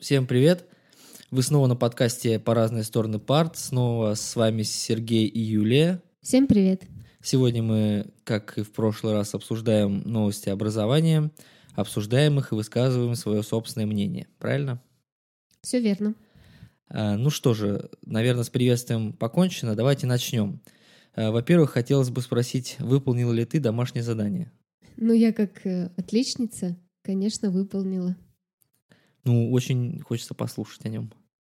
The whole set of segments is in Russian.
Всем привет! Вы снова на подкасте «По разные стороны парт». Снова с вами Сергей и Юлия. Всем привет! Сегодня мы, как и в прошлый раз, обсуждаем новости образования, обсуждаем их и высказываем свое собственное мнение. Правильно? Все верно. А, ну что же, наверное, с приветствием покончено. Давайте начнем. А, во-первых, хотелось бы спросить, выполнила ли ты домашнее задание? Ну, я как э, отличница, конечно, выполнила. Ну, очень хочется послушать о нем.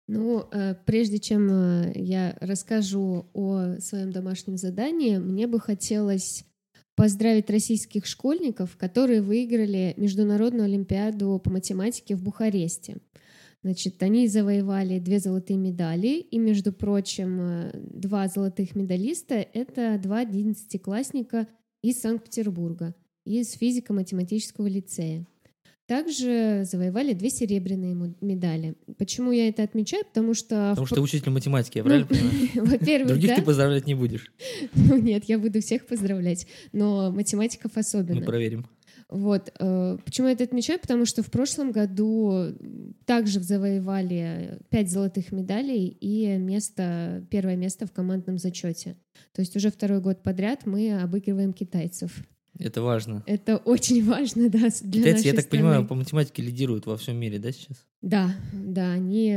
Ну, э, прежде чем э, я расскажу о своем домашнем задании, мне бы хотелось поздравить российских школьников, которые выиграли Международную Олимпиаду по математике в Бухаресте. Значит, они завоевали две золотые медали, и, между прочим, э, два золотых медалиста — это два одиннадцатиклассника из Санкт-Петербурга, из физико-математического лицея. Также завоевали две серебряные медали. Почему я это отмечаю? Потому что... Потому что ты учитель математики, я правильно понимаю? Во-первых, Других да? ты поздравлять не будешь. Ну нет, я буду всех поздравлять, но математиков особенно. Мы проверим. Вот. э, Почему я это отмечаю? Потому что в прошлом году также завоевали пять золотых медалей и место, первое место в командном зачете. То есть уже второй год подряд мы обыгрываем китайцев. Это важно. Это очень важно, да, для Китайцы, нашей я так страны. понимаю, по математике лидируют во всем мире, да, сейчас? Да, да, они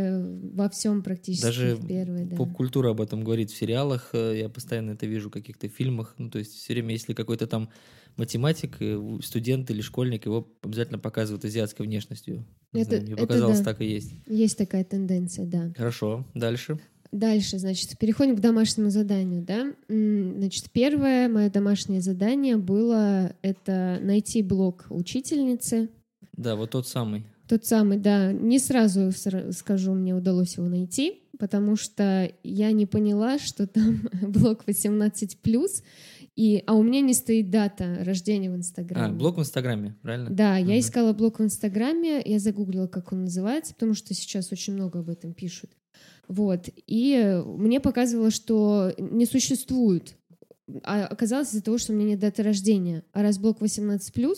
во всем практически Даже первые, да. Поп-культура об этом говорит в сериалах, э, я постоянно это вижу в каких-то фильмах. Ну, то есть все время, если какой-то там математик, э, студент или школьник, его обязательно показывают азиатской внешностью. Не Это- знаю, мне это показалось, да. так и есть. Есть такая тенденция, да. Хорошо, дальше. Дальше, значит, переходим к домашнему заданию, да. Значит, первое мое домашнее задание было это найти блог учительницы. Да, вот тот самый. Тот самый, да, не сразу сра- скажу, мне удалось его найти, потому что я не поняла, что там блог 18+, и, а у меня не стоит дата рождения в А, Инстаграме. блог в Инстаграме, правильно? Да, я Мгм. искала блог в Инстаграме, я загуглила, как он называется, потому что сейчас очень много об этом пишут. Вот. И мне показывало, что не существует. А оказалось из-за того, что у меня нет даты рождения. А раз блок 18+,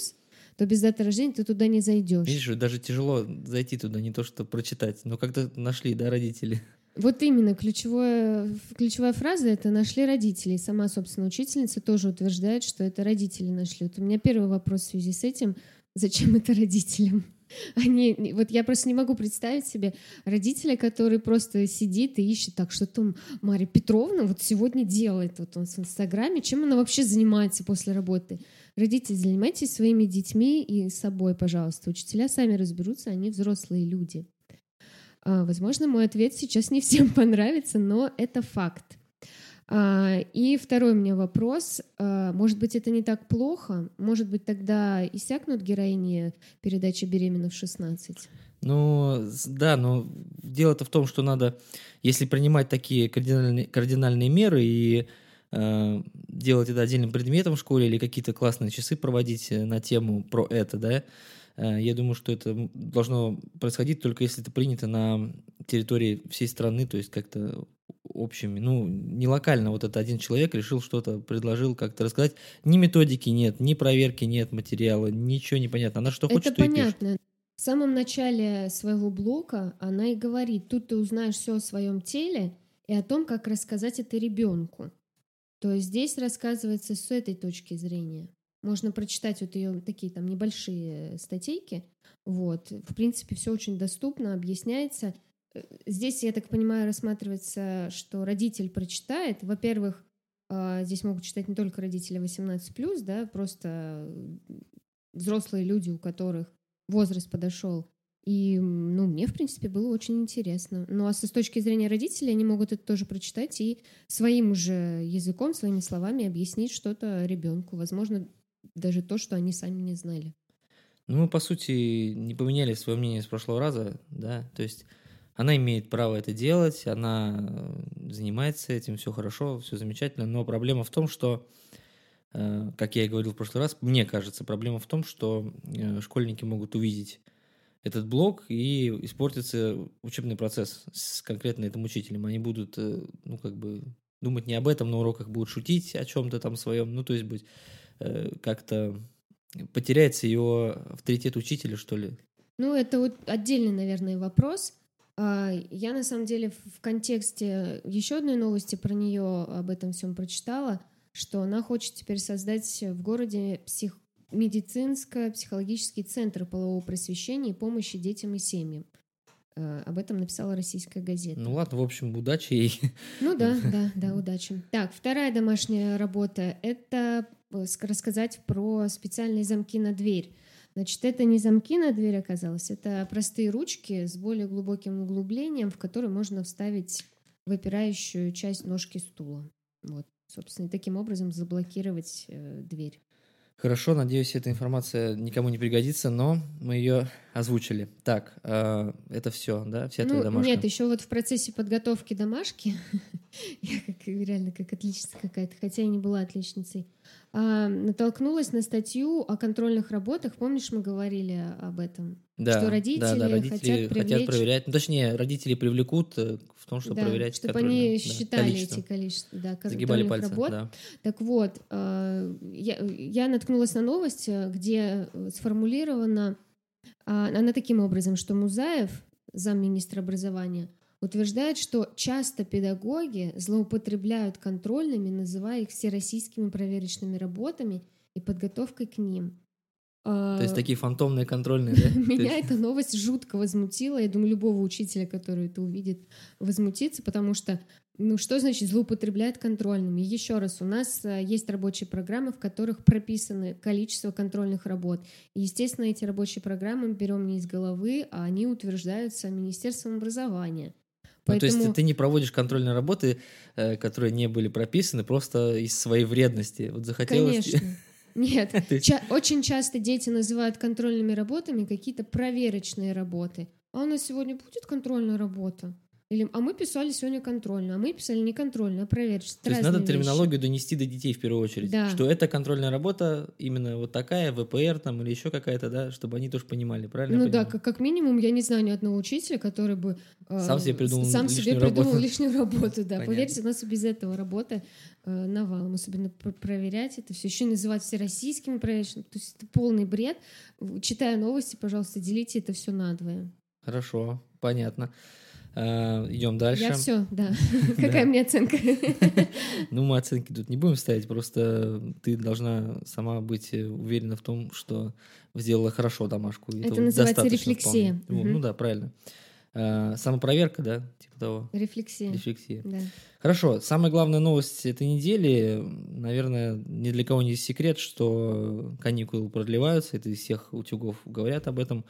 то без даты рождения ты туда не зайдешь. Видишь, даже тяжело зайти туда, не то что прочитать. Но как-то нашли, да, родители? Вот именно, ключевое, ключевая фраза — это «нашли родители». И сама, собственно, учительница тоже утверждает, что это родители нашли. Вот у меня первый вопрос в связи с этим — зачем это родителям? Они, вот я просто не могу представить себе родителя, который просто сидит и ищет, так, что там Марья Петровна вот сегодня делает вот он в Инстаграме, чем она вообще занимается после работы. Родители, занимайтесь своими детьми и собой, пожалуйста. Учителя сами разберутся, они взрослые люди. А, Возможно, мой ответ сейчас не всем понравится, но это факт. А, И второй у меня вопрос. А, Может быть, это не так плохо? Может быть, тогда иссякнут героини передачи «Беременна в 16»? Ну, да, но дело-то в том, что надо, если принимать такие кардинальные, кардинальные меры и э, делать это отдельным предметом в школе или какие-то классные часы проводить э, на тему про это, да, э, я думаю, что это должно происходить только если это принято на территории всей страны, то есть как-то общими, ну, не локально, вот это один человек решил что-то, предложил как-то рассказать. Ни методики нет, ни проверки нет материала, ничего не понятно. Она что хочет, это то и пишет. понятно. В самом начале своего блока она и говорит, тут ты узнаешь все о своем теле и о том, как рассказать это ребенку. То есть здесь рассказывается с этой точки зрения. Можно прочитать вот ее такие там небольшие статейки. Вот. В принципе, все очень доступно, объясняется. Здесь, я так понимаю, рассматривается, что родитель прочитает. Во-первых, а, здесь могут читать не только родители 18+, да, просто взрослые люди, у которых возраст подошел. И, ну, мне, в принципе, было очень интересно. Ну, а с точки зрения родителей, они могут это тоже прочитать и своим уже языком, своими словами объяснить что-то ребенку. Возможно, даже то, что они сами не знали. Ну, мы, по сути, не поменяли свое мнение с прошлого раза, да, то есть она имеет право это делать, она э, занимается этим, все хорошо, все замечательно, но проблема в том, что, э, как я и говорил в прошлый раз, мне кажется, проблема в том, что э, школьники могут увидеть этот блок и испортится учебный процесс с конкретно этим учителем. Они будут, ну, как бы, думать не об этом, на уроках будут шутить о чем-то там своем, ну, то есть быть как-то потеряется его авторитет учителя, что ли. Ну, это вот отдельный, наверное, вопрос. А, я на самом деле в контексте еще одной новости про нее об этом всем прочитала, что она хочет теперь создать в городе псих... медицинско-психологический центр полового просвещения и помощи детям и семьям. А, об этом написала российская газета. Ну ладно, в общем, удачи ей. Ну да, да, да, удачи. Так, вторая домашняя работа — это э, рассказать про специальные замки на дверь. Значит, это не замки на дверь оказалось, это простые ручки с более глубоким углублением, в которые можно вставить выпирающую часть ножки стула. Вот, собственно, и таким образом заблокировать э, дверь. Хорошо, надеюсь, эта информация никому не пригодится, но мы ее озвучили. Так, э, это все, да? Вся ну, твоя домашка? Нет, еще вот в процессе подготовки домашки, я как, реально как отличница какая-то, хотя я не была отличницей, натолкнулась на статью о контрольных работах. Помнишь, мы говорили об этом? Да, что родители, да, да, родители хотят, привлечь... хотят проверять. Ну, точнее, родители привлекут э, в том, чтобы да, проверять чтобы они считали количество. эти количества да, Загибали пальцы, работ. Да. Так вот, а, я, я наткнулась на новость, э, где э, сформулирована а, она таким образом, что Музаев, замминистра образования, утверждает, что часто педагоги злоупотребляют контрольными, называя их всероссийскими проверочными работами и подготовкой к ним. То есть а, такие фантомные контрольные, да? Меня эта новость жутко возмутила. Я думаю, любого учителя, который это увидит, возмутится, потому что, ну что значит злоупотребляет контрольными? Еще раз, у нас э, есть рабочие программы, в которых прописаны количество контрольных работ. И, естественно, эти рабочие программы мы берем не из головы, а они утверждаются Министерством образования. Поэтому... Ну, то есть ты не проводишь контрольные работы, э, которые не были прописаны, просто из своей вредности. Вот захотелось... Конечно. Нет, ча- очень часто дети называют контрольными работами какие-то проверочные работы. А у нас сегодня будет контрольная работа? Или, а мы писали сегодня контрольную, а мы писали не контрольную, а проверочную. То есть надо вещи. терминологию донести до детей в первую очередь. Да. Что это контрольная работа именно вот такая, ВПР там или еще какая-то, да, чтобы они тоже понимали, правильно? Ну да, как, как минимум, я не знаю ни одного учителя, который бы э, сам себе придумал, сам лишнюю, себе работу. придумал лишнюю работу. Да, поверьте, у нас и без этого работа э, навалом, особенно проверять это все, еще называть все российскими проверочными. То есть это полный бред. Читая новости, пожалуйста, делите это все надвое. Хорошо, понятно. Э, Идем дальше. Я все, да. Какая мне оценка? Ну, мы оценки тут не будем ставить, просто ты должна сама быть уверена в том, что сделала хорошо домашку. Это называется рефлексия. Ну да, правильно. Э, самопроверка, да, типа того. Рефлексия. Рефлексия. Да. Хорошо. Самая главная новость этой недели, наверное, ни для кого не секрет, что каникулы продлеваются. Это из всех утюгов говорят об этом.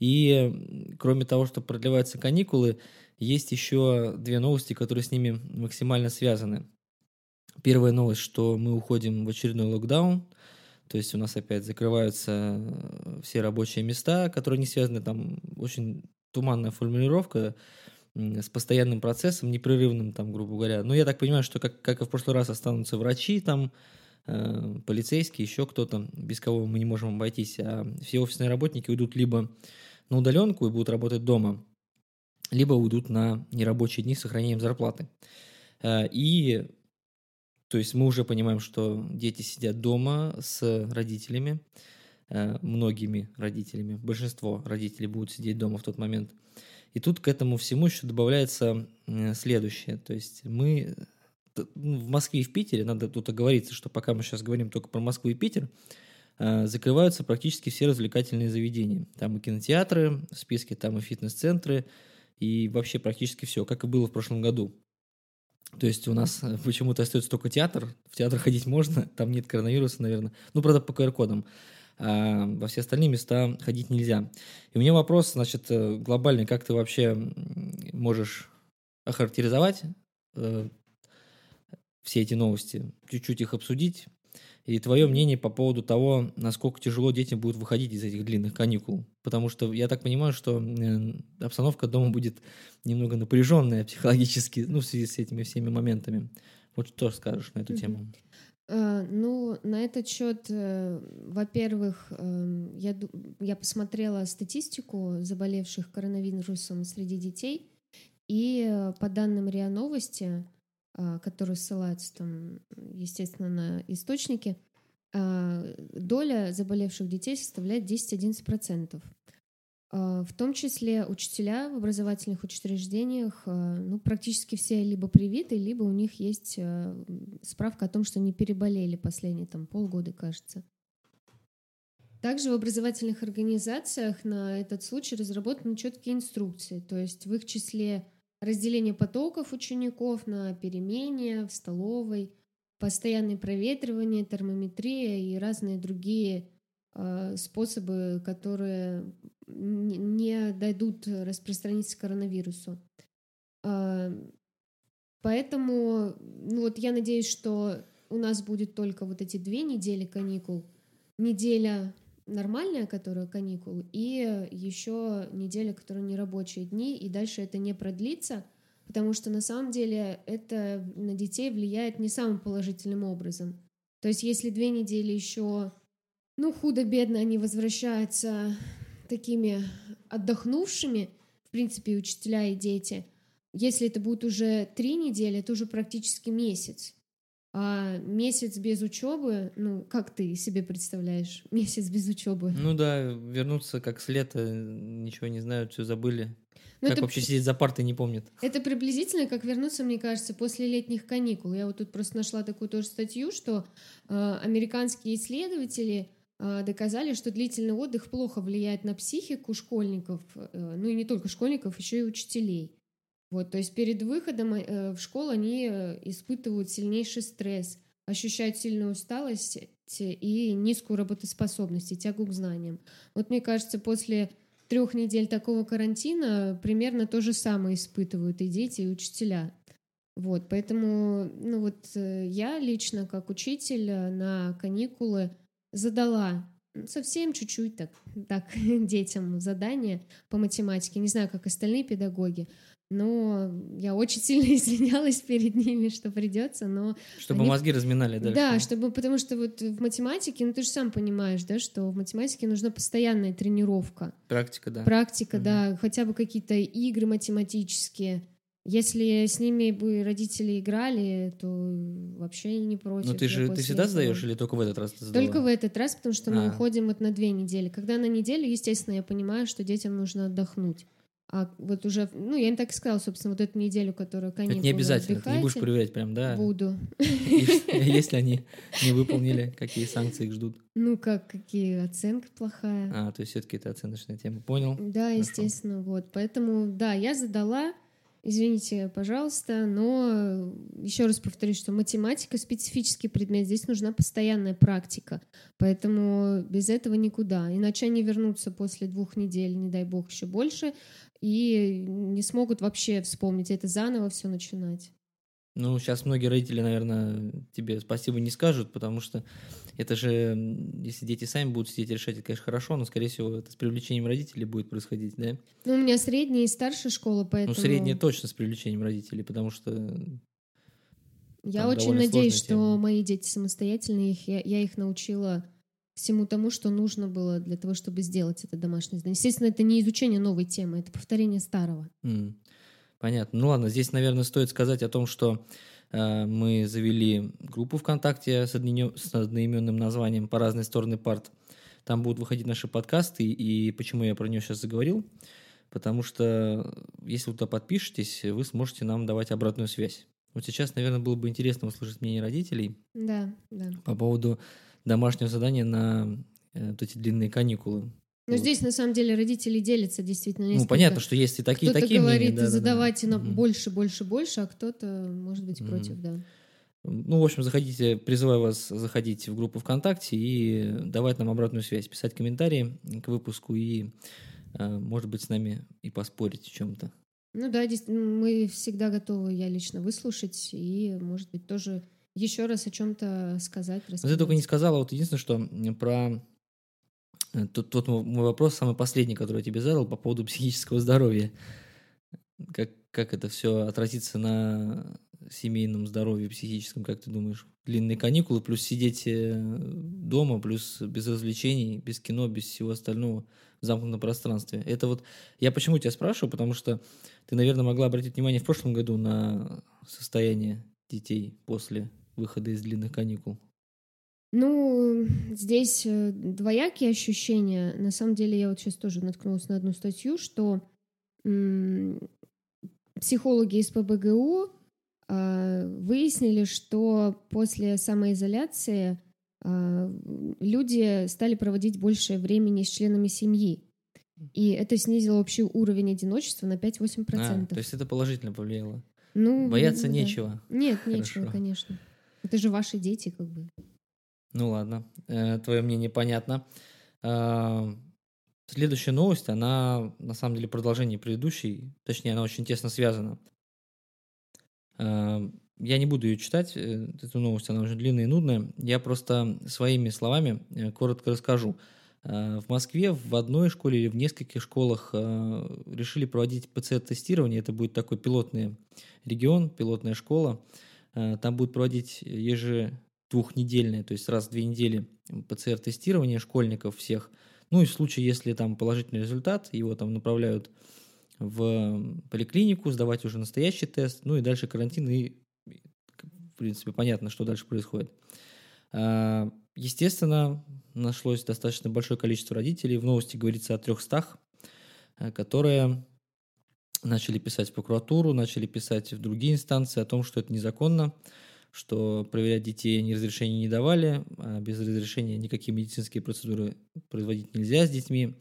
И кроме того, что продлеваются каникулы, есть еще две новости, которые с ними максимально связаны. Первая новость, что мы уходим в очередной локдаун, то есть у нас опять закрываются э, все рабочие места, которые не связаны, там очень туманная формулировка с постоянным процессом, непрерывным, там, грубо говоря. Но я так понимаю, что как, как и в прошлый раз останутся врачи, там, э, полицейские, еще кто-то, без кого мы не можем обойтись, а все офисные работники уйдут либо на удаленку и будут работать дома, либо уйдут на нерабочие дни с сохранением зарплаты. Э, и то есть мы уже понимаем, что дети сидят дома с родителями, э, многими родителями, большинство родителей будут сидеть дома в тот момент. И тут к этому всему еще добавляется э, следующее. То есть мы ну, в Москве и в Питере, надо тут оговориться, что пока мы сейчас говорим только про Москву и Питер, закрываются практически все развлекательные заведения. Там и кинотеатры в списке, там и фитнес-центры, и вообще практически все, как и было в прошлом году. То есть у нас э, почему-то остается только театр. В театр ходить можно, там нет коронавируса, наверное. Ну, правда, по QR-кодам. А во все остальные места ходить нельзя. И у меня вопрос, значит, э, глобальный. Как ты вообще можешь охарактеризовать э, все эти новости, чуть-чуть их обсудить, и твое мнение по поводу того, насколько тяжело детям будет выходить из этих длинных каникул. Потому что я так понимаю, что э, обстановка дома будет немного напряженная психологически, ну, в связи с этими всеми моментами. Вот что скажешь на эту тему? Uh, ну, на этот счет, uh, во-первых, я, я посмотрела статистику заболевших коронавирусом среди детей, и э, по данным РИА Новости, которые ссылаются там, естественно, на источники, а, доля заболевших детей составляет 10-11%. А, в том числе учителя в образовательных учреждениях, а, ну, практически все либо привиты, либо у них есть а, справка о том, что не переболели последние там полгода, кажется. Также в образовательных организациях на этот случай разработаны четкие инструкции, то есть в их числе разделение потоков учеников на перемене, в столовой, постоянное проветривание, термометрия и разные другие э, способы, которые не дойдут распространиться коронавирусу. Э, поэтому ну вот я надеюсь, что у нас будет только вот эти две недели каникул. Неделя нормальная, которая каникул, и еще неделя, которая не рабочие дни, и дальше это не продлится, потому что на самом деле это на детей влияет не самым положительным образом. То есть если две недели еще, ну, худо-бедно они возвращаются такими отдохнувшими, в принципе, учителя и дети, если это будет уже три недели, это уже практически месяц. А месяц без учебы, ну, как ты себе представляешь, месяц без учебы? Ну да, вернуться как с лета, ничего не знают, все забыли. Но ну, как это, вообще сидеть за партой не помнят. Это приблизительно как вернуться, мне кажется, после летних каникул. Я вот тут просто нашла такую тоже статью, что э, американские исследователи э, доказали, что длительный отдых плохо влияет на психику школьников, э, ну и не только школьников, еще и учителей. Вот, то есть перед выходом э, в школу они э, испытывают сильнейший стресс, ощущают сильную усталость и низкую работоспособность, и тягу к знаниям. Вот мне кажется, после трех недель такого карантина примерно то же самое испытывают и дети, и учителя. Вот, поэтому, ну вот э, я лично как учитель на каникулы задала совсем чуть-чуть так, так детям задание по математике. Не знаю, как остальные педагоги, но я очень сильно извинялась перед ними, что придется, но... Чтобы они... мозги разминали дальше. Да, чтобы, потому что вот в математике, ну ты же сам понимаешь, да, что в математике нужна постоянная тренировка. Практика, да. Практика, угу. да, хотя бы какие-то игры математические. Если с ними бы родители играли, то вообще не против. Ну ты же ты всегда этого. сдаешь или только в этот раз ты сдала? Только в этот раз, потому что мы а. уходим вот на две недели. Когда на неделю, естественно, я понимаю, что детям нужно отдохнуть. А вот уже, ну, я им так и сказала, собственно, вот эту неделю, которую каникулы Это не обязательно, ты не будешь проверять прям, да? Буду. Если они не выполнили, какие санкции их ждут? Ну, как, какие, оценка плохая. А, то есть все таки это оценочная тема, понял? Да, естественно, вот. Поэтому, да, я задала, извините, пожалуйста, но еще раз повторюсь, что математика — специфический предмет, здесь нужна постоянная практика, поэтому без этого никуда. Иначе они вернутся после двух недель, не дай бог, еще больше, и не смогут вообще вспомнить это заново все начинать. Ну, сейчас многие родители, наверное, тебе спасибо не скажут, потому что это же, если дети сами будут сидеть решать, это, конечно, хорошо, но, скорее всего, это с привлечением родителей будет происходить, да? Ну, у меня средняя и старшая школа, поэтому... Ну, средняя точно с привлечением родителей, потому что... Я очень надеюсь, что мои дети самостоятельные, я, я их научила всему тому, что нужно было для того, чтобы сделать это домашнее задание. Естественно, это не изучение новой темы, это повторение старого. Mm. Понятно. Ну ладно, здесь, наверное, стоит сказать о том, что э, мы завели группу ВКонтакте с, одни... с одноименным названием «По разные стороны парт». Там будут выходить наши подкасты, и почему я про нее сейчас заговорил? Потому что если вы туда подпишетесь, вы сможете нам давать обратную связь. Вот сейчас, наверное, было бы интересно услышать мнение родителей. Да, да. По поводу домашнее задание на э, вот эти длинные каникулы. Но вот. здесь на самом деле родители делятся действительно. Несколько. Ну понятно, что есть и такие, кто-то такие говорит, мнения, да, задавайте да, да. на больше, больше, больше, а кто-то может быть против, да. Ну, в общем, заходите, призываю вас заходить в группу ВКонтакте и давать нам обратную связь, писать комментарии к выпуску и, э, может быть, с нами и поспорить о чем-то. Ну да, мы всегда готовы, я лично, выслушать и, может быть, тоже еще раз о чем-то сказать. Рассказать. Ты только не сказала, вот единственное, что про э, тот, тот мой вопрос, самый последний, который я тебе задал по поводу психического здоровья. Как, как это все отразится на семейном здоровье психическом, как ты думаешь? Длинные каникулы, плюс сидеть э, дома, плюс без развлечений, без кино, без всего остального в замкнутом пространстве. Это вот я почему тебя спрашиваю, потому что ты, наверное, могла обратить внимание в прошлом году на состояние детей после выхода из длинных каникул. Ну, здесь э, двоякие ощущения. На самом деле, я вот сейчас тоже наткнулась на одну статью, что м, психологи из ПБГУ э, выяснили, что после самоизоляции э, люди стали проводить больше времени с членами семьи. И это снизило общий уровень одиночества на 5-8%. А, то есть это положительно повлияло. Ну, Бояться да. нечего. Нет, Хорошо. нечего, конечно. Это же ваши дети, как бы. Ну ладно, э, твое мнение понятно. А, Следующая новость, она на самом деле продолжение предыдущей, точнее, она очень тесно связана. А, Я не буду ее читать, э, эту новость, она очень длинная и нудная. Я просто своими словами э, коротко расскажу. В Москве в одной школе или в нескольких школах решили проводить ПЦР-тестирование. Это будет такой пилотный регион, пилотная школа. А, Там будут проводить ежедвухнедельное, то есть раз в две недели ПЦР-тестирование школьников всех. Ну и в случае, если там положительный результат, его там направляют в поликлинику, сдавать уже настоящий тест, ну и дальше карантин, и, в принципе, понятно, что дальше происходит. А, Естественно, нашлось достаточно большое количество родителей. В новости говорится о 300, э, которые начали писать в прокуратуру, начали писать в другие инстанции о том, что это незаконно, что проверять детей они разрешения не давали, а без разрешения никакие медицинские процедуры производить нельзя с детьми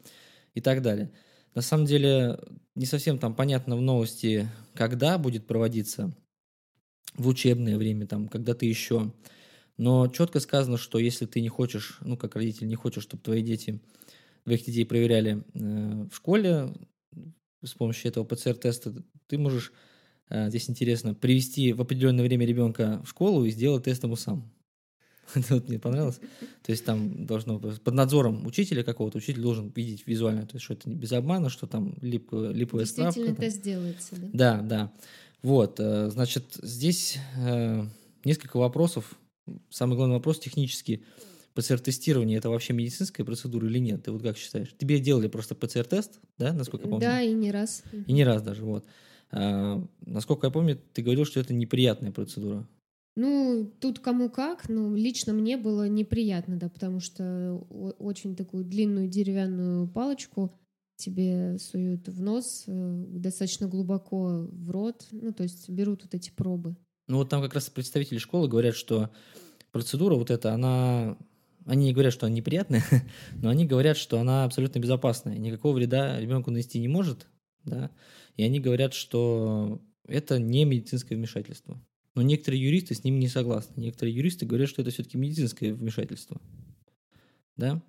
и так далее. На самом деле не совсем там понятно в новости, когда будет проводиться в учебное время, там, когда-то еще. Но четко сказано, что если ты не хочешь, ну, как родитель, не хочешь, чтобы твои дети, твоих детей проверяли э, в школе с помощью этого ПЦР-теста, ты можешь, э, здесь интересно, привести в определенное время ребенка в школу и сделать тест ему сам. Это вот мне понравилось. То есть там должно быть под надзором учителя какого-то, учитель должен видеть визуально, то есть что это не без обмана, что там липовая, липовая справка. Действительно там. тест делается, да? Да, да. Вот, э, значит, здесь э, несколько вопросов. Самый главный вопрос технический. ПЦР-тестирование – это вообще медицинская процедура или нет? Ты вот как считаешь? Тебе делали просто ПЦР-тест, да, насколько я помню? Да, и не раз. И не раз даже, вот. А, насколько я помню, ты говорил, что это неприятная процедура. Ну, тут кому как, но лично мне было неприятно, да, потому что очень такую длинную деревянную палочку тебе суют в нос, э, достаточно глубоко в рот, ну, то есть берут вот эти пробы. Ну вот там как раз представители школы говорят, что процедура вот эта, она... Они не говорят, что она неприятная, но они говорят, что она абсолютно безопасная. Никакого вреда ребенку нанести не может, да. И они говорят, что это не медицинское вмешательство. Но некоторые юристы с ними не согласны. Некоторые юристы говорят, что это все-таки медицинское вмешательство. Да?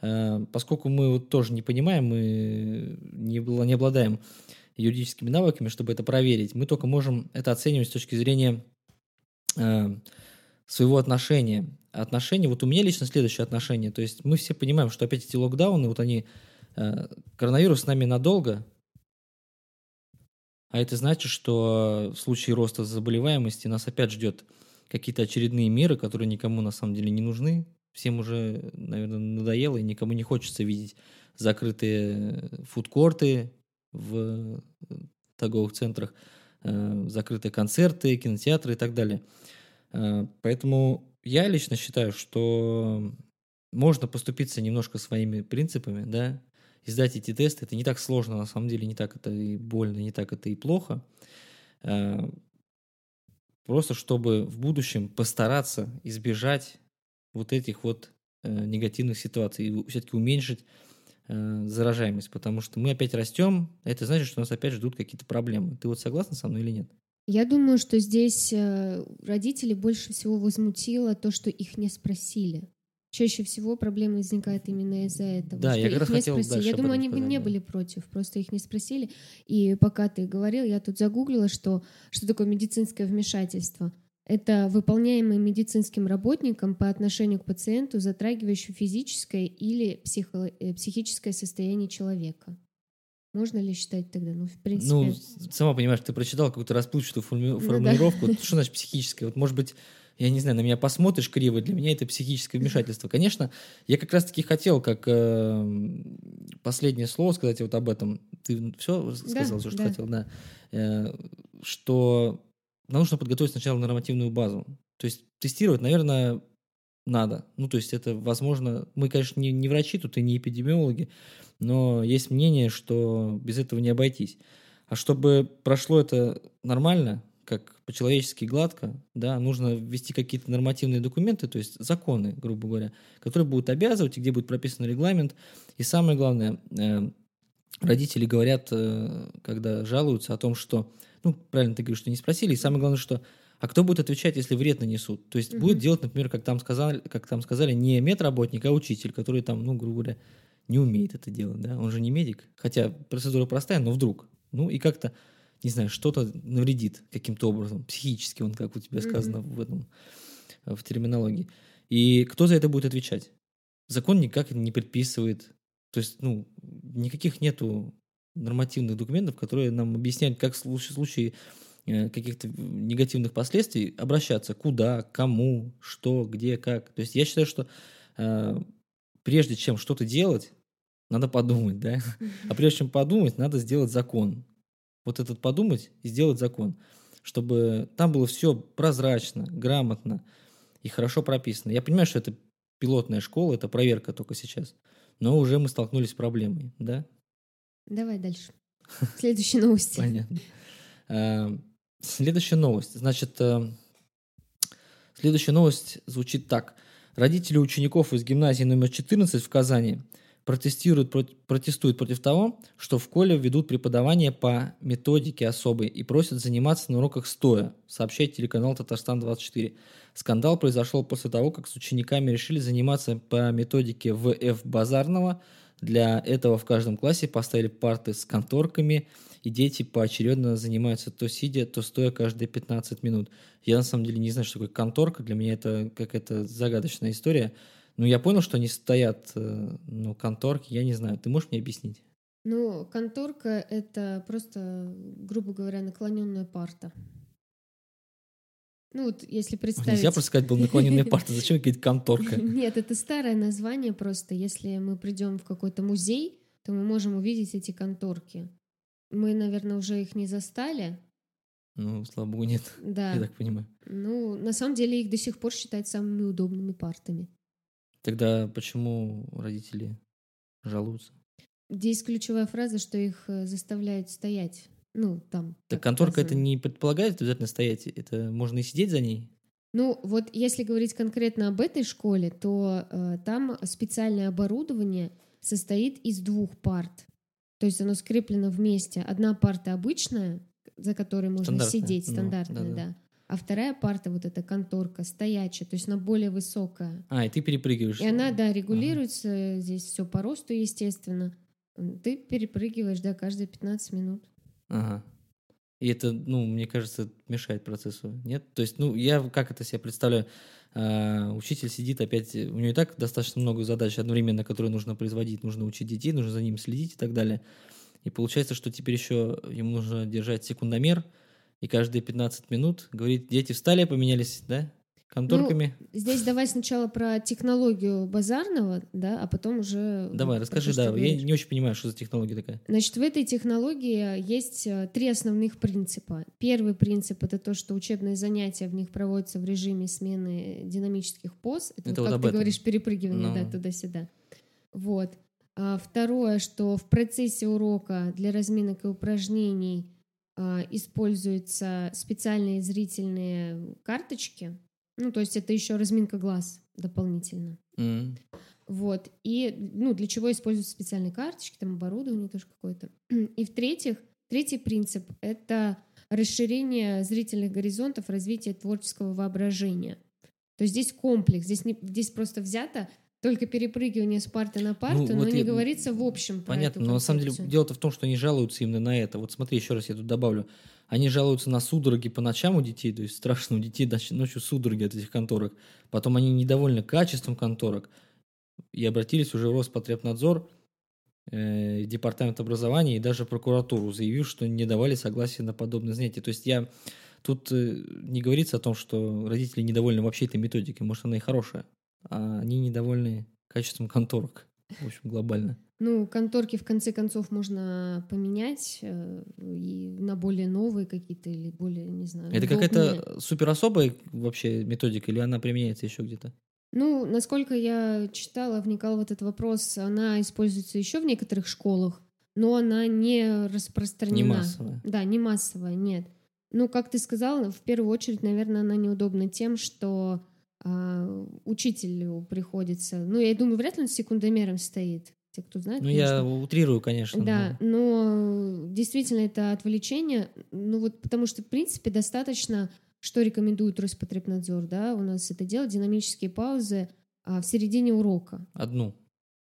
Э, Поскольку мы вот тоже не понимаем, мы не, не обладаем юридическими навыками, чтобы это проверить, мы только можем это оценивать с точки зрения э, своего отношения. Отношения, вот у меня лично следующее отношение. То есть мы все понимаем, что опять эти локдауны, вот они, э, коронавирус с нами надолго, а это значит, что в случае роста заболеваемости нас опять ждет какие-то очередные меры, которые никому на самом деле не нужны. Всем уже, наверное, надоело, и никому не хочется видеть закрытые фудкорты в э, торговых центрах, э, закрытые концерты, кинотеатры и так далее. Э, Поэтому я лично считаю, что можно поступиться немножко своими принципами, да, и сдать эти тесты. Это не так сложно, на самом деле, не так это и больно, не так это и плохо. Э, Просто чтобы в будущем постараться избежать вот этих вот э, негативных ситуаций и все-таки уменьшить э, заражаемость, потому что мы опять растем, это значит, что нас опять ждут какие-то проблемы. Ты вот согласна со мной или нет? Я думаю, что здесь э, родители больше всего возмутило то, что их не спросили. Чаще всего проблемы возникают именно из-за этого. Да, я как раз хотел спросили. дальше Я думаю, они бы не да. были против, просто их не спросили. И пока ты говорил, я тут загуглила, что, что такое медицинское вмешательство. Это выполняемое медицинским работником по отношению к пациенту, затрагивающее физическое или психо- э, психическое состояние человека. Можно ли считать тогда? Ну, в принципе... Ну, сама понимаешь, ты прочитал какую-то расплывчатую форми- Ну да. формулировку. Что значит психическое? Вот, может быть, я не знаю, на меня посмотришь криво, для меня это психическое вмешательство. Конечно, я как раз-таки хотел, как э, последнее слово сказать вот об этом. Ты все сказал, всё, что да. хотел, да. Э, что нам нужно подготовить сначала нормативную базу. То есть тестировать, наверное, надо. Ну, то есть это, возможно, мы, конечно, не, не врачи тут и не эпидемиологи, но есть мнение, что без этого не обойтись. А чтобы прошло это нормально, как по-человечески гладко, да, нужно ввести какие-то нормативные документы, то есть законы, грубо говоря, которые будут обязывать, и где будет прописан регламент. И самое главное, э, родители говорят, э, когда жалуются о том, что, ну, правильно ты говоришь, что не спросили, и самое главное, что а кто будет отвечать, если вред нанесут? То есть угу. будет делать, например, как там сказали, как там сказали, не медработник, а учитель, который там, ну, грубо говоря, не умеет это делать, да? Он же не медик, хотя процедура простая, но вдруг. Ну и как-то, не знаю, что-то навредит каким-то образом, психически, он, как у тебя сказано в этом, в терминологии. И кто за это будет отвечать? Закон никак не предписывает. То есть, ну, никаких нету нормативных документов, которые нам объясняют, как в случае, случае каких-то негативных последствий обращаться, куда, кому, что, где, как. То есть я считаю, что э, прежде чем что-то делать, надо подумать, да? А прежде чем подумать, надо сделать закон. Вот этот подумать и сделать закон, чтобы там было все прозрачно, грамотно и хорошо прописано. Я понимаю, что это пилотная школа, это проверка только сейчас, но уже мы столкнулись с проблемой, да? Давай дальше. Следующие новости. Понятно. Следующая новость. Значит, э, следующая новость звучит так. Родители учеников из гимназии номер 14 в Казани протестируют, протестуют против того, что в школе ведут преподавание по методике особой и просят заниматься на уроках стоя, сообщает телеканал «Татарстан-24». Скандал произошел после того, как с учениками решили заниматься по методике ВФ Базарного. Для этого в каждом классе поставили парты с конторками – и дети поочередно занимаются то сидя, то стоя каждые 15 минут. Я на самом деле не знаю, что такое конторка, для меня это какая-то загадочная история. Но я понял, что они стоят, э, ну, конторки, я не знаю. Ты можешь мне объяснить? Ну, конторка — это просто, грубо говоря, наклоненная парта. Ну вот, если представить... Нельзя просто сказать, был наклоненная парта. Зачем какая-то конторка? Нет, это старое название просто. Если мы придем в какой-то музей, то мы можем увидеть эти конторки. Мы, наверное, уже их не застали. Ну, слава богу, нет. Да. Я так понимаю. Ну, на самом деле их до сих пор считают самыми удобными партами. Тогда почему родители жалуются? Здесь ключевая фраза, что их э, заставляют стоять. Ну, там. Так конторка это не предполагает обязательно стоять? Это можно и сидеть за ней? Ну, вот если говорить конкретно об этой школе, то э, там специальное оборудование состоит из двух парт. То есть оно скреплено вместе. Одна парта обычная, за которой можно сидеть, стандартная, ну, да, да. А вторая парта, вот эта конторка, стоячая, то есть она более высокая. А, и ты перепрыгиваешь. И она, да, регулируется, ага. здесь все по росту, естественно. Ты перепрыгиваешь, да, каждые 15 минут. Ага. И это, ну, мне кажется, мешает процессу, нет? То есть, ну, я как это себе представляю? А, учитель сидит опять, у него и так достаточно много задач одновременно, которые нужно производить, нужно учить детей, нужно за ним следить и так далее. И получается, что теперь еще ему нужно держать секундомер, и каждые 15 минут говорит, дети встали, поменялись, да? Конторками. Ну, здесь давай сначала про технологию базарного, да, а потом уже... Давай, расскажи, то, да, я не очень понимаю, что за технология такая. Значит, в этой технологии есть э, три основных принципа. Первый принцип — это то, что учебные занятия в них проводятся в режиме смены динамических поз. Это, это вот, как ты этом. говоришь, перепрыгивание, Но... да, туда-сюда. Вот. А второе, что в процессе урока для разминок и упражнений а, используются специальные зрительные карточки, ну, то есть это еще разминка глаз дополнительно. Mm. Вот. И, ну, для чего используются специальные карточки, там оборудование тоже какое-то. И в-третьих, третий принцип — это расширение зрительных горизонтов, развитие творческого воображения. То есть здесь комплекс, здесь, не, здесь просто взято только перепрыгивание с парты на парту, ну, но вот не я... говорится в общем Понятно, но на самом деле дело-то в том, что они жалуются именно на это. Вот смотри, еще раз я тут добавлю. Они жалуются на судороги по ночам у детей, то есть страшно у детей ночью судороги от этих конторок. Потом они недовольны качеством конторок и обратились уже в Роспотребнадзор, э, Департамент образования и даже прокуратуру, заявив, что не давали согласия на подобные занятия. То есть я тут э, не говорится о том, что родители недовольны вообще этой методикой, может она и хорошая, а они недовольны качеством конторок, в общем, глобально. Ну, конторки в конце концов можно поменять э, и на более новые какие-то или более, не знаю. Это какая-то супер особая вообще методика или она применяется еще где-то? Ну, насколько я читала, вникала в этот вопрос, она используется еще в некоторых школах, но она не распространена. Не массовая. Да, не массовая, нет. Ну, как ты сказала, в первую очередь, наверное, она неудобна тем, что учителю приходится... Ну, я думаю, вряд ли он с секундомером стоит. Те, кто знает, Ну, конечно. я утрирую, конечно. Да, но действительно это отвлечение, ну вот потому что, в принципе, достаточно, что рекомендует Роспотребнадзор, да, у нас это делать, динамические паузы а, в середине урока. Одну.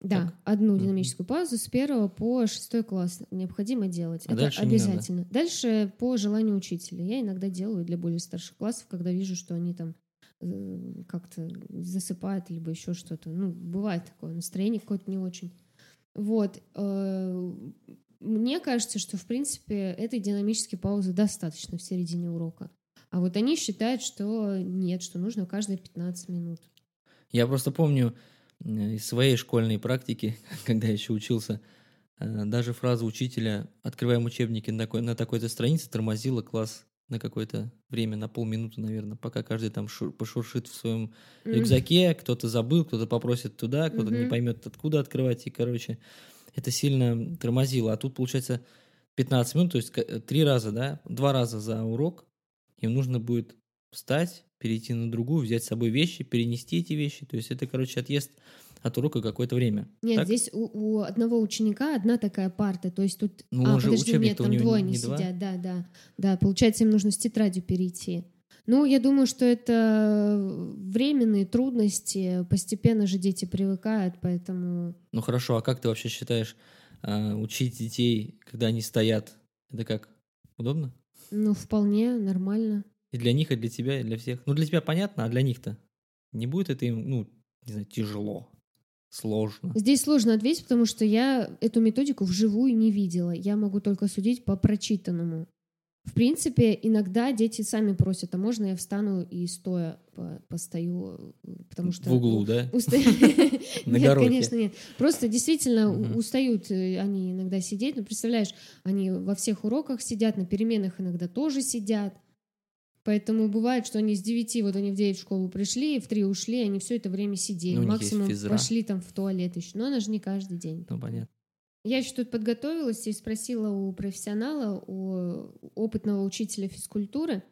Да, Так. одну динамическую паузу с первого по шестой класс необходимо делать. А это дальше не надо. обязательно. Дальше по желанию учителя. Я иногда делаю для более старших классов, когда вижу, что они там как-то засыпают, либо еще что-то. Ну, бывает такое, настроение какое-то не очень. Вот. э, Мне кажется, что, в принципе, этой динамической паузы достаточно в середине урока. А вот они считают, что нет, что нужно каждые 15 минут. Я просто помню э, из своей школьной практики, когда я еще учился, э, даже фраза учителя «открываем учебники на такой-то странице» тормозила класс на какое-то время, на полминуты, наверное, пока каждый там шур- пошуршит в своем М. рюкзаке, кто-то забыл, кто-то попросит туда, кто-то не Мгм. поймет, откуда открывать, и, короче, это сильно тормозило. А тут, получается, 15 минут, то есть три раза, да, два раза за урок, им нужно будет встать, перейти на другую, взять с собой вещи, перенести эти вещи. То есть это, короче, отъезд от урока какое-то время. Нет, Так? здесь у, у одного ученика одна такая парта, то есть тут... Ну, а, подожди, нет, там двое не не два. сидят, да, да. Да, получается, им нужно с тетрадью перейти. Ну, я думаю, что это временные трудности, постепенно же дети привыкают, поэтому... Ну хорошо, а как ты вообще считаешь, а, учить детей, когда они стоят, это как? Удобно? Ну, вполне нормально. И для них, и для тебя, и для всех. Ну, для тебя понятно, а для них-то? Не будет это им, ну, не знаю, тяжело, сложно? Здесь сложно ответить, потому что я эту методику вживую не видела. Я могу только судить по прочитанному. В принципе, иногда дети сами просят, а можно я встану и стоя по- постою, потому что... В углу, да? Нет, конечно, нет. Просто действительно устают э, они иногда сидеть. Ну, представляешь, они во всех уроках сидят, на переменах иногда тоже сидят. Поэтому бывает, что они с 9, вот они в 9 в школу пришли, в 3 ушли, они все это время сидели. Ну, Максимум пошли там в туалет еще. Но она же не каждый день. Ну, понятно. Я еще тут подготовилась и спросила у профессионала, у опытного учителя физкультуры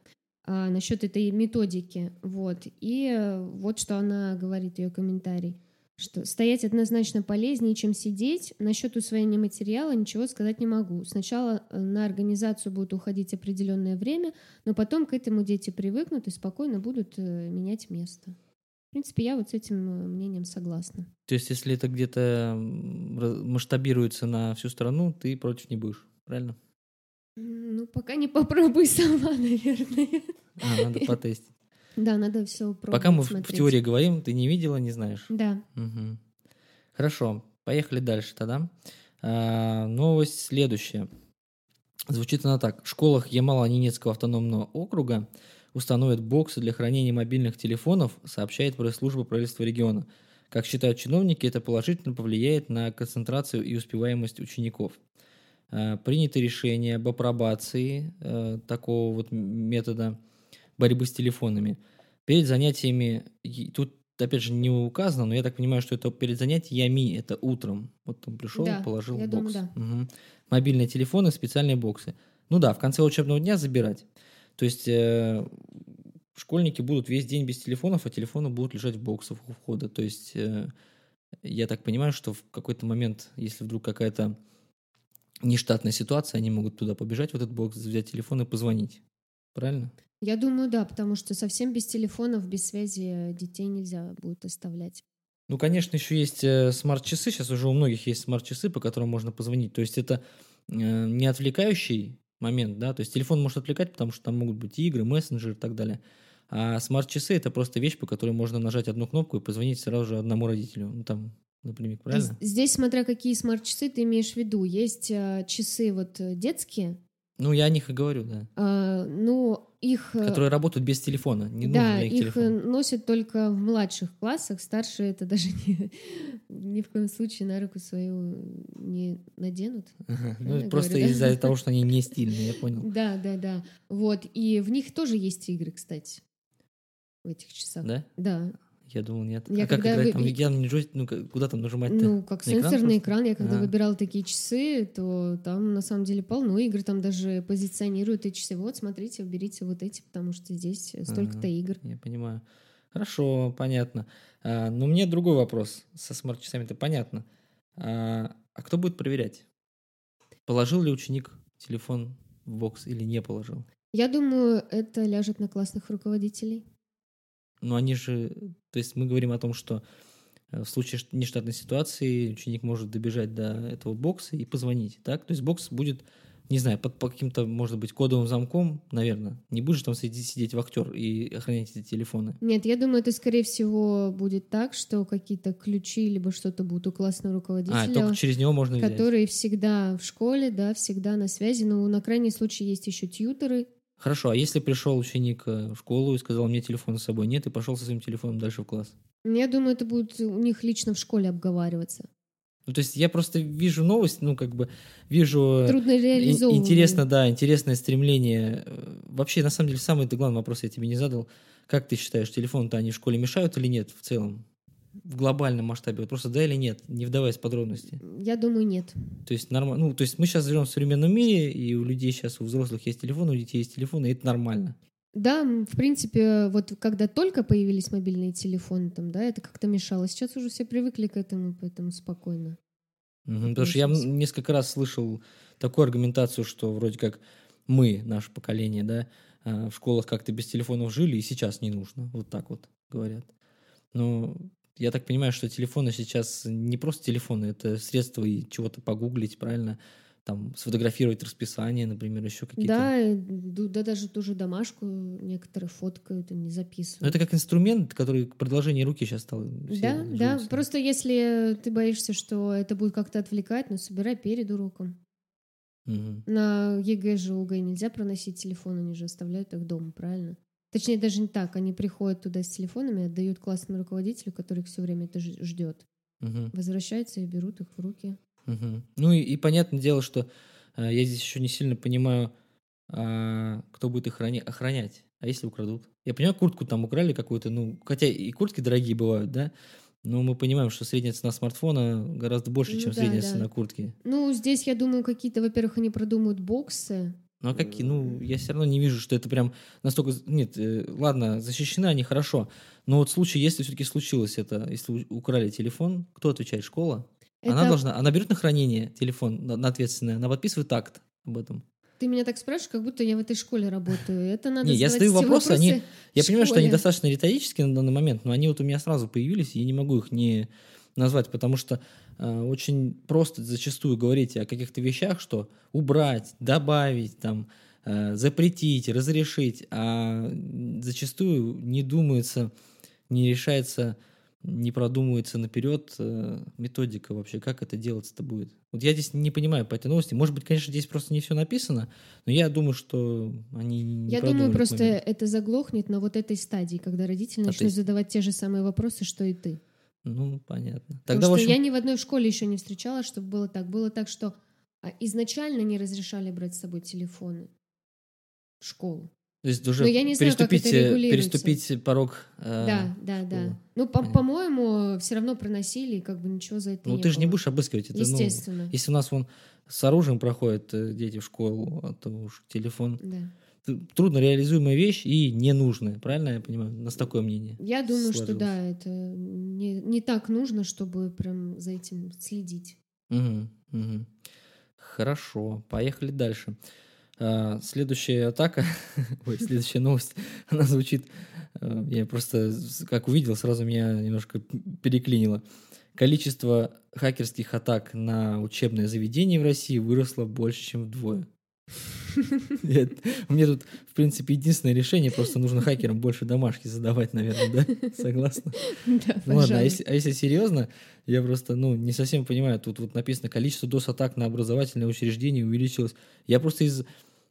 а, насчет этой методики. Вот. И э, вот что она говорит, ее комментарий. Что стоять однозначно полезнее, чем сидеть. Насчет усвоения материала ничего сказать не могу. Сначала э, на организацию будет уходить определенное время, но потом к этому дети привыкнут и спокойно будут э, менять место. В принципе, я вот с этим э, мнением согласна. То есть, если это где-то масштабируется на всю страну, ты против не будешь, правильно? Ну, пока не попробуй сама, наверное. А, надо потестить. Да, надо все пробовать. Пока мы в- в смотреть. теории говорим, ты не видела, не знаешь. Да. Мгм. Хорошо, поехали дальше тогда. А, новость следующая. Звучит она так. В школах Ямало-Ненецкого автономного округа установят боксы для хранения мобильных телефонов, сообщает пресс-служба правительства региона. Как считают чиновники, это положительно повлияет на концентрацию и успеваемость учеников. А, Принято решение об апробации э, такого вот метода борьбы с телефонами. Перед занятиями, тут опять же не указано, но я так понимаю, что это перед занятиями, это утром. Вот он пришел, Да, положил я в думаю, бокс. да. Мгм. Мобильные телефоны, специальные боксы. Ну да, в конце учебного дня забирать. То есть э, школьники будут весь день без телефонов, а телефоны будут лежать в боксах у входа. То есть э, я так понимаю, что в какой-то момент, если вдруг какая-то нештатная ситуация, они могут туда побежать, в этот бокс, взять телефон и позвонить. Правильно? Я думаю, да, потому что совсем без телефонов, без связи детей нельзя будет оставлять. Ну, конечно, еще есть э, смарт-часы. Сейчас уже у многих есть смарт-часы, по которым можно позвонить. То есть это э, не отвлекающий момент, да. То есть телефон может отвлекать, потому что там могут быть игры, мессенджеры и так далее. А смарт-часы это просто вещь, по которой можно нажать одну кнопку и позвонить сразу же одному родителю. Ну, там, например, правильно? Здесь, смотря какие смарт-часы ты имеешь в виду. Есть э, часы вот детские, Ну, я о них и говорю, да. а, ну, их... э, Которые работают без телефона. Не да, нужен них их э, телефон. носят только в младших классах, старшие это даже не- ни в коем случае на руку свою не наденут. Ага. Ну, просто да? из-за того, что они не стильные, я понял. Да, да, да. Вот. И в них тоже есть игры, кстати. В этих часах. Да? Да. Я думал, нет. Я а как когда играть? вы- Там я джойстик, ну как- куда там нажимать-то? Ну, как На экран сенсорный просто? экран, я когда А. выбирала такие часы, то там на самом деле полно игр, там даже позиционируют эти часы. Вот, смотрите, берите вот эти, потому что здесь столько-то Ага. игр. Я понимаю. Хорошо, понятно. А, но мне другой вопрос. Со смарт-часами-то понятно. А, а кто будет проверять? Положил ли ученик телефон в бокс или не положил? Я думаю, это ляжет на классных руководителей. Но они же... То есть мы говорим о том, что э, в случае нештатной ситуации ученик может добежать до этого бокса и позвонить, так? То есть бокс будет, не знаю, под, по каким-то, может быть, кодовым замком, наверное. Не будешь там сидеть, сидеть в актер и охранять эти телефоны. Нет, я думаю, это, скорее всего, будет так, что какие-то ключи либо что-то будут у классного А, руководителя, только через него можно взять. которые всегда в школе, да, всегда на связи. Ну, на крайний случай есть еще тьютеры. Хорошо, а если пришел ученик э, в школу и сказал, мне телефона с собой нет, и пошел со своим телефоном дальше в класс? Я думаю, это будет у них лично в школе обговариваться. Ну, то есть я просто вижу новость, ну, как бы вижу... э, Трудно реализовывать. Интересно, да, интересное стремление. Э, Вообще, на самом деле, самый главный вопрос я тебе не задал. Как ты считаешь, телефон-то они в школе мешают или нет в целом? В глобальном масштабе. Вот просто да или нет, не вдаваясь в подробности. Я думаю, нет. То есть нормально. Ну, то есть мы сейчас живем в современном мире, и у людей сейчас, у взрослых есть телефон, у детей есть телефон, и это нормально. Да, в принципе, вот когда только появились мобильные телефоны, там, да, это как-то мешало. Сейчас уже все привыкли к этому, поэтому спокойно. Мгм, Потому что я несколько раз слышал такую аргументацию, что вроде как мы, наше поколение, да, а, в школах как-то без телефонов жили, и сейчас не нужно. Вот так вот говорят. Но я так понимаю, что телефоны сейчас не просто телефоны, это средства и чего-то погуглить, правильно? Там сфотографировать расписание, например, еще какие-то. Да, да, даже ту же домашку некоторые фоткают и не Но записывают. это как инструмент, который продолжение руки сейчас стал. Да, да, просто если ты боишься, что это будет как-то отвлекать, ну, собирай перед уроком. Мгм. На ЕГЭ же ОГЭ нельзя проносить телефон, они же оставляют их дома, правильно? Точнее, даже не так. Они приходят туда с телефонами, отдают классному руководителю, который их все время это ждет. Мгм. Возвращаются и берут их в руки. Мгм. Ну и, и понятное дело, что э, я здесь еще не сильно понимаю, а, кто будет их храни- охранять. А если украдут? Я понимаю, куртку там украли какую-то, ну, хотя и куртки дорогие бывают, да? Но мы понимаем, что средняя цена смартфона гораздо больше, Ну чем да, средняя да. цена куртки. Ну, здесь, я думаю, какие-то, во-первых, они продумают боксы. Ну, а какие? Ну, я все равно не вижу, что это прям настолько... Нет, э, ладно, защищены они хорошо. Но вот в случае, если все-таки случилось это, если украли телефон, кто отвечает? Школа? Она Это- должна... Она берет на хранение телефон, на, на ответственное, она подписывает акт об этом. Ты меня так спрашиваешь, как будто я в этой школе работаю. Это надо Не, я задаю эти вопросы, они- Я понимаю, что они достаточно риторические на данный момент, но они вот у меня сразу появились, и я не могу их не назвать, потому что э, очень просто зачастую говорить о каких-то вещах, что убрать, добавить, там, э, запретить, разрешить, а зачастую не думается, не решается, не продумывается наперед э, методика вообще, как это делаться-то будет. Вот я здесь не понимаю по этой новости. Может быть, конечно, здесь просто не все написано, но я думаю, что они не Я думаю, просто момент. это заглохнет на вот этой стадии, когда родители А, начнут есть- задавать те же самые вопросы, что и ты. Ну, понятно. Потому Тогда, что общем, я ни в одной школе еще не встречала, чтобы было так. Было так, что а, изначально не разрешали брать с собой телефоны в школу. то есть уже но я не знаю, как переступить, это э, переступить порог. э, да, да, да. школы. Ну, по- по-моему, все равно проносили, и как бы ничего за это Ну, не ты же не было. будешь обыскивать это. ну, Естественно. если у нас вон с оружием проходят э, дети в школу, а то уж телефон. Да. Трудно реализуемая вещь и ненужная, правильно я понимаю? У нас такое мнение. Я думаю, что сложилось. да, это не, не так нужно, чтобы прям за этим следить. Мгм, мгм. Хорошо, поехали дальше. А, Следующая атака, ой, следующая новость, она звучит, э, я просто как увидел, сразу меня немножко переклинило. Количество хакерских атак на учебное заведение в России выросло больше, чем вдвое. Нет, меня тут, в принципе, единственное решение, просто нужно хакерам больше домашки задавать, наверное, да? Согласна? Да, Ну ладно, а если, а если серьезно, я просто, ну, не совсем понимаю, тут вот написано, количество DOS-атак на образовательные учреждения увеличилось. Я просто из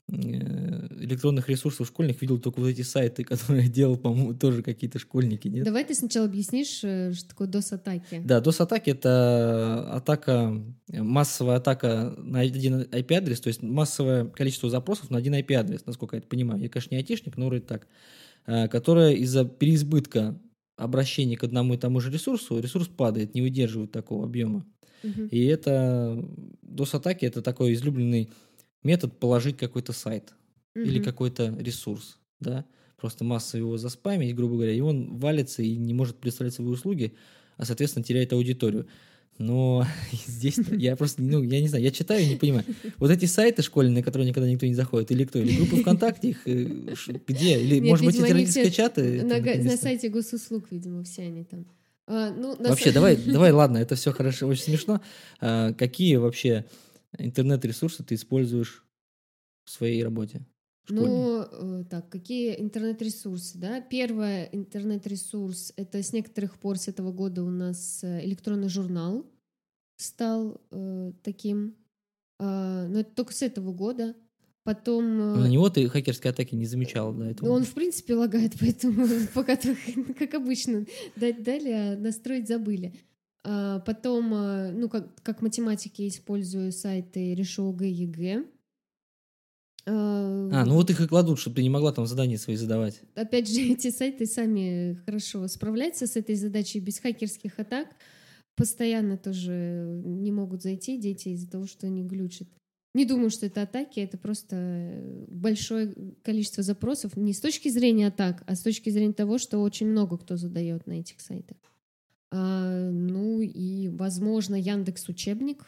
электронных ресурсов школьных видел только вот эти сайты, которые делал, по-моему, тоже какие-то школьники, нет? Давай ты сначала объяснишь, э, что такое DOS-атаки. Да, DOS-атаки — это атака, массовая атака на один IP-адрес, то есть массовое количество запросов на один IP-адрес, насколько я это понимаю. Я, конечно, не айтишник, но вроде так. э, Которая из-за переизбытка обращении к одному и тому же ресурсу, ресурс падает, не выдерживает такого объема. Мгм. И это DOS-атаки это такой излюбленный метод положить какой-то сайт или Мгм. какой-то ресурс, да, просто массово его заспамить, грубо говоря, и он валится и не может представлять свои услуги, а, соответственно, теряет аудиторию. Но здесь я просто, ну, я не знаю, я читаю и не понимаю. Вот эти сайты школьные, на которые никогда никто не заходит, или кто? Или группы ВКонтакте их э, где? Или, Нет, может быть, это родительские чаты? это На, га- на сайте госуслуг, видимо, все они там. А, ну, на Вообще, са- давай, давай, ладно, это все хорошо, очень смешно. А, какие вообще интернет-ресурсы ты используешь в своей работе? Ну, э, так, какие интернет-ресурсы, да? Первое интернет-ресурс, это с некоторых пор с этого года у нас э, электронный журнал стал э, таким. А, но это только с этого года. Потом... э, На него ты хакерской атаки не замечал до этого? Ну, он, в принципе, лагает, поэтому пока как обычно, дали, а настроить забыли. А потом, а, ну, как, как математики использую сайты Решу ОГЭ и ЕГЭ. А, А, ну вот их и кладут, чтобы ты не могла там задания свои задавать. Опять же, эти сайты сами хорошо справляются с этой задачей без хакерских атак. Постоянно тоже не могут зайти дети из-за того, что они глючат. Не думаю, что это атаки, это просто большое количество запросов не с точки зрения атак, а с точки зрения того, что очень много кто задает на этих сайтах. А, ну и, возможно, Яндекс Учебник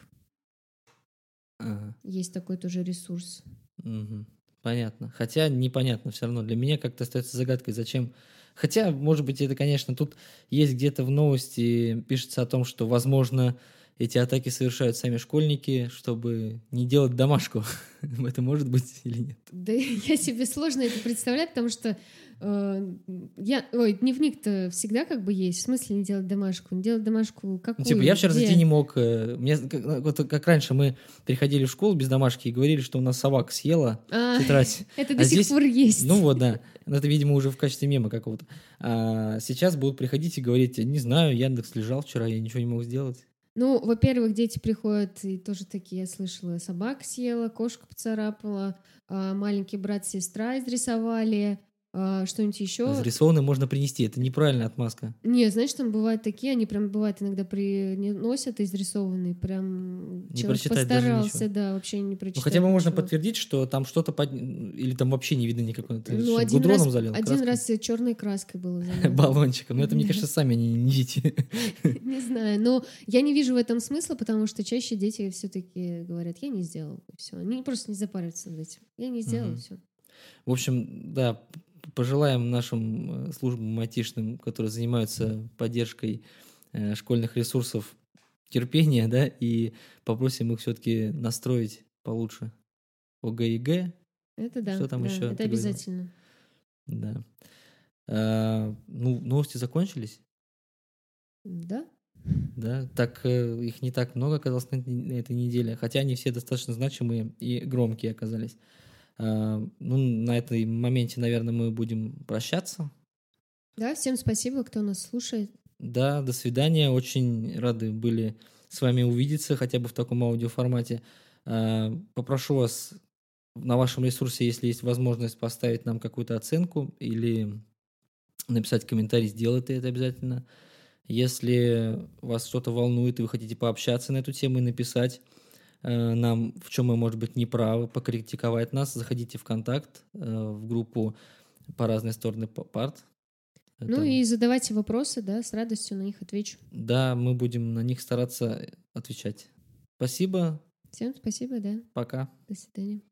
Ага, есть такой тоже ресурс. мгм. Понятно. Хотя непонятно все равно. Для меня как-то остается загадкой, зачем... Хотя, может быть, это, конечно, тут есть где-то в новости пишется о том, что, возможно, эти атаки совершают сами школьники, чтобы не делать домашку. Это может быть или нет? Да я себе сложно это представляю, потому что э, я, ой, дневник-то всегда как бы есть. В смысле не делать домашку? Не делать домашку Ну, какую? типа, я вчера Где? зайти не мог. э, Мне, как, вот как раньше мы приходили в школу без домашки и говорили, что у нас собака съела А, тетрадь. это А до сих здесь- пор есть. Ну вот, да. Это, видимо, уже в качестве мема какого-то. А сейчас будут приходить и говорить, не знаю, Яндекс лежал вчера, я ничего не мог сделать. Ну, во-первых, дети приходят и тоже такие, я слышала, собака съела, кошка поцарапала, а, маленький брат, сестра изрисовали, а, что-нибудь еще. Зарисованный можно принести, это неправильная отмазка. Не, знаешь, там бывают такие, они прям бывают иногда приносят изрисованные, прям Не прочитать даже постарался, ничего. да, вообще не Ну, прочитать. хотя бы можно ничего. подтвердить, что там что-то под... или там вообще не видно никакой. Ты Ну, один гудроном раз, залил? один краской? раз черной краской было баллончиком. Но это, мне кажется, сами они не дети. Не знаю, но я не вижу в этом смысла, потому что чаще дети все-таки говорят, я не сделал, все. Они просто не запариваются над этим. Я не сделал, все. В общем, да, пожелаем нашим э, службам айтишным, которые занимаются поддержкой э, школьных ресурсов, терпения, да, и попросим их все-таки настроить получше ЕГЭ, Это да. Что там да, еще Это ты говорила? обязательно. да. А, ну, новости закончились, Да? да, так э, их не так много оказалось на этой неделе, хотя они все достаточно значимые и громкие оказались. А, ну, на этой моменте, наверное, мы будем прощаться. Да, всем спасибо, кто нас слушает. Да, до свидания. Очень рады были с вами увидеться, хотя бы в таком аудиоформате. А, Попрошу вас на вашем ресурсе, если есть возможность, поставить нам какую-то оценку или написать комментарий, сделайте это обязательно. Если вас что-то волнует и вы хотите пообщаться на эту тему и написать э, нам, в чем мы, может быть, неправы, покритиковать нас, заходите в контакт, э, в группу по разные стороны парт. Ну Это- и задавайте вопросы, да, с радостью на них отвечу. да, мы будем на них стараться отвечать. Спасибо, Всем спасибо, да. пока. До свидания.